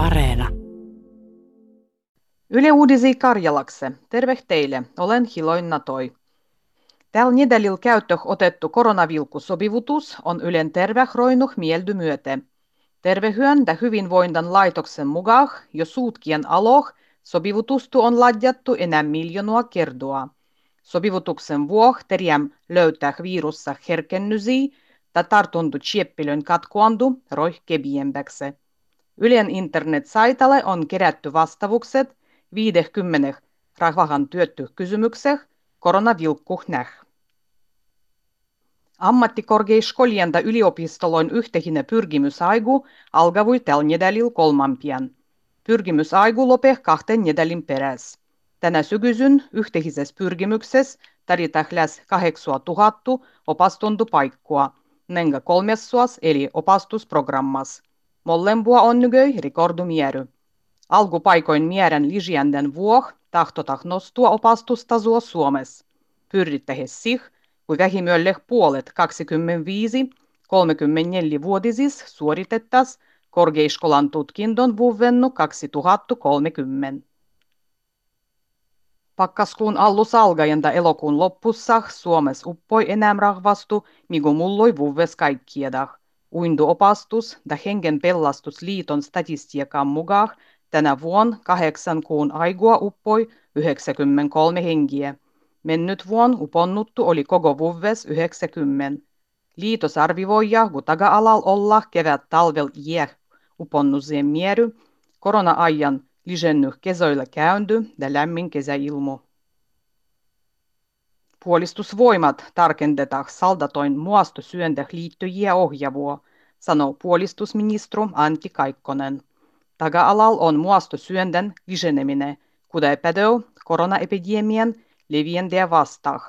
Areena. Yle Uudisi Karjalakse. Terve teille. Olen Hiloin Natoi. Tällä nedälillä käyttö otettu koronavilkusobivutus on Ylen tervehroinuh mieldy myöte. Tervehyön ja hyvinvoindan laitoksen mukaan jo suutkien aloh sobivutustu on ladjattu enää miljoonaa kertoa. Sobivutuksen vuoh terjäm löytää virussa herkennysi ta tartuntu tsieppilön katkoandu roih kebiembäkse. Ylen internet-saitalle on kerätty vastaukset 50 rahvahan työtty kysymykseh koronavilkkuh näh. Ammattikorkeiskolien ja yliopistoloin yhteinen pyrkimysaigu alkavui tällä nedälil kolmampian. Pyrkimysaigu lope kahten nedälin peräs. Tänä sykysyn yhteisessä pyrkimyksessä tarvitaan lähes 8000 opastuntu paikkua, nenga kolmessuas eli opastusprogrammas. Mollempua on nykyi rekordumiery. Alkupaikoin mierän lisjänden vuoh tahtotah nostua opastustasoa Suomessa. Pyrittähes sih, kui vähimölle puolet 25-34-vuotisis suoritettas korkeiskolan tutkindon vuovennu 2030. Pakkaskuun allus algajenta elokuun loppussa Suomessa uppoi enää rahvastu, migu mulloi vuves kaikkiedah. Uindu opastus ja hengen pelastusliiton statistiikan mukaan tänä vuonna kahdeksan kuun aigua uppoi 93 hengiä. Mennyt vuon uponnuttu oli koko vuves 90. Liitos arvivoija, kun taga-alal olla kevät talvel jää uponnuseen miery, korona-ajan lisennyt kesoilla käyndy ja lämmin kesäilmu. Puolistusvoimat tarkentetaan saldatoin muastosyöntä liittyjiä ohjavuo, sanoo puolistusministru Antti Kaikkonen. Taga-alal on muastosyönden liseneminen, kuten pädöv koronaepidemian leviäntiä vastaan.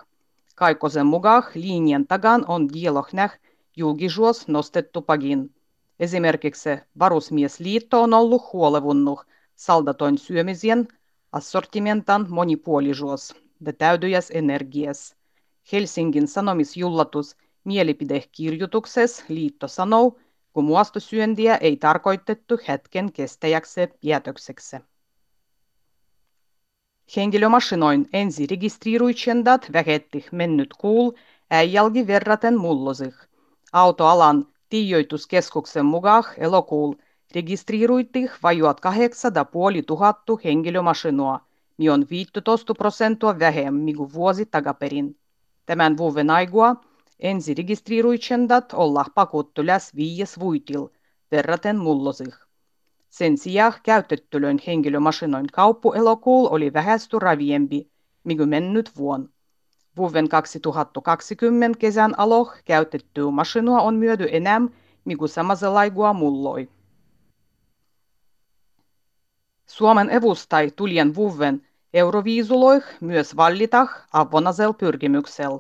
Kaikkosen mukaan linjan tagan on dialognäh julkisuus nostettu pagin. Esimerkiksi Varusmiesliitto on ollut huolevunnut saldatoin syömisien assortimentan monipuolisuus ja täydyjäs energias. Helsingin sanomisjullatus mielipidekirjoituksessa liitto sanoo, kun muastosyöntiä ei tarkoitettu hetken kestäjäksi jätökseksi. Henkilömasinoin ensi registriiruitsendat vähettih mennyt kuul äijälgi verraten mullosih. Autoalan tiijoituskeskuksen mukaan elokuul registriiruitih vajuat kahdeksan ja puoli tuhattu henkilömasinoa, mi on 15 prosenttia vähemmän kuin vuosi takaperin. Tämän vuoden aigua ensi registriiruitsendat olla pakuttu läs viies vuitil, verraten mullosih. Sen sijaan käytettylön henkilömasinoin kauppuelokuul oli vähästy raviempi, mikä mennyt vuon. Vuoden 2020 kesän aloh käytettyä masinua on myödy enää, mikä samassa laigua mulloi. Suomen evustai tulien vuoden Euroviisuloih myös vallitah avonasel pyrkimyksel.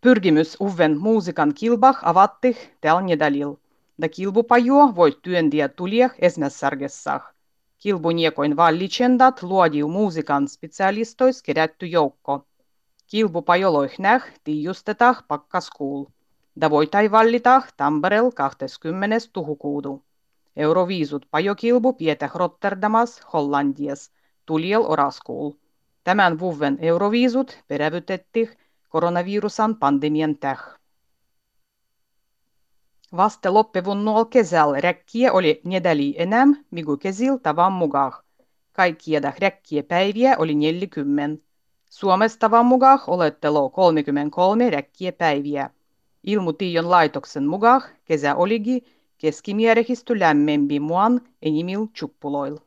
Pyrkimys uven muusikan kilbah avatti tällä nedalil. Da kilpapajua voi työntiä tulieh esmässargessah. Kilbuniekoin vallitsendat luodiu muusikan specialistois kerätty joukko. Kilpupajoloih näh tiiustetah pakkaskuul. Da voitai vallitah Tamperel 20. tuhukuudu. Euroviisut pajokilbu pieteh Rotterdamas, Hollandias, tuliel oraskuul. Tämän vuoden Euroviisut perävytettiin koronavirusan pandemian täh. Vasta loppevunnol kesällä räkkiä oli nedäli enää, migu kesil tavan mukaan. Kaikkieda räkkiä päiviä oli 40. Suomessa tavan mukaan olettelo 33 räkkiä päiviä. Ilmutiion laitoksen mukaan kesä oligi keskimierehisty lämmempi muan enimil chuppuloil.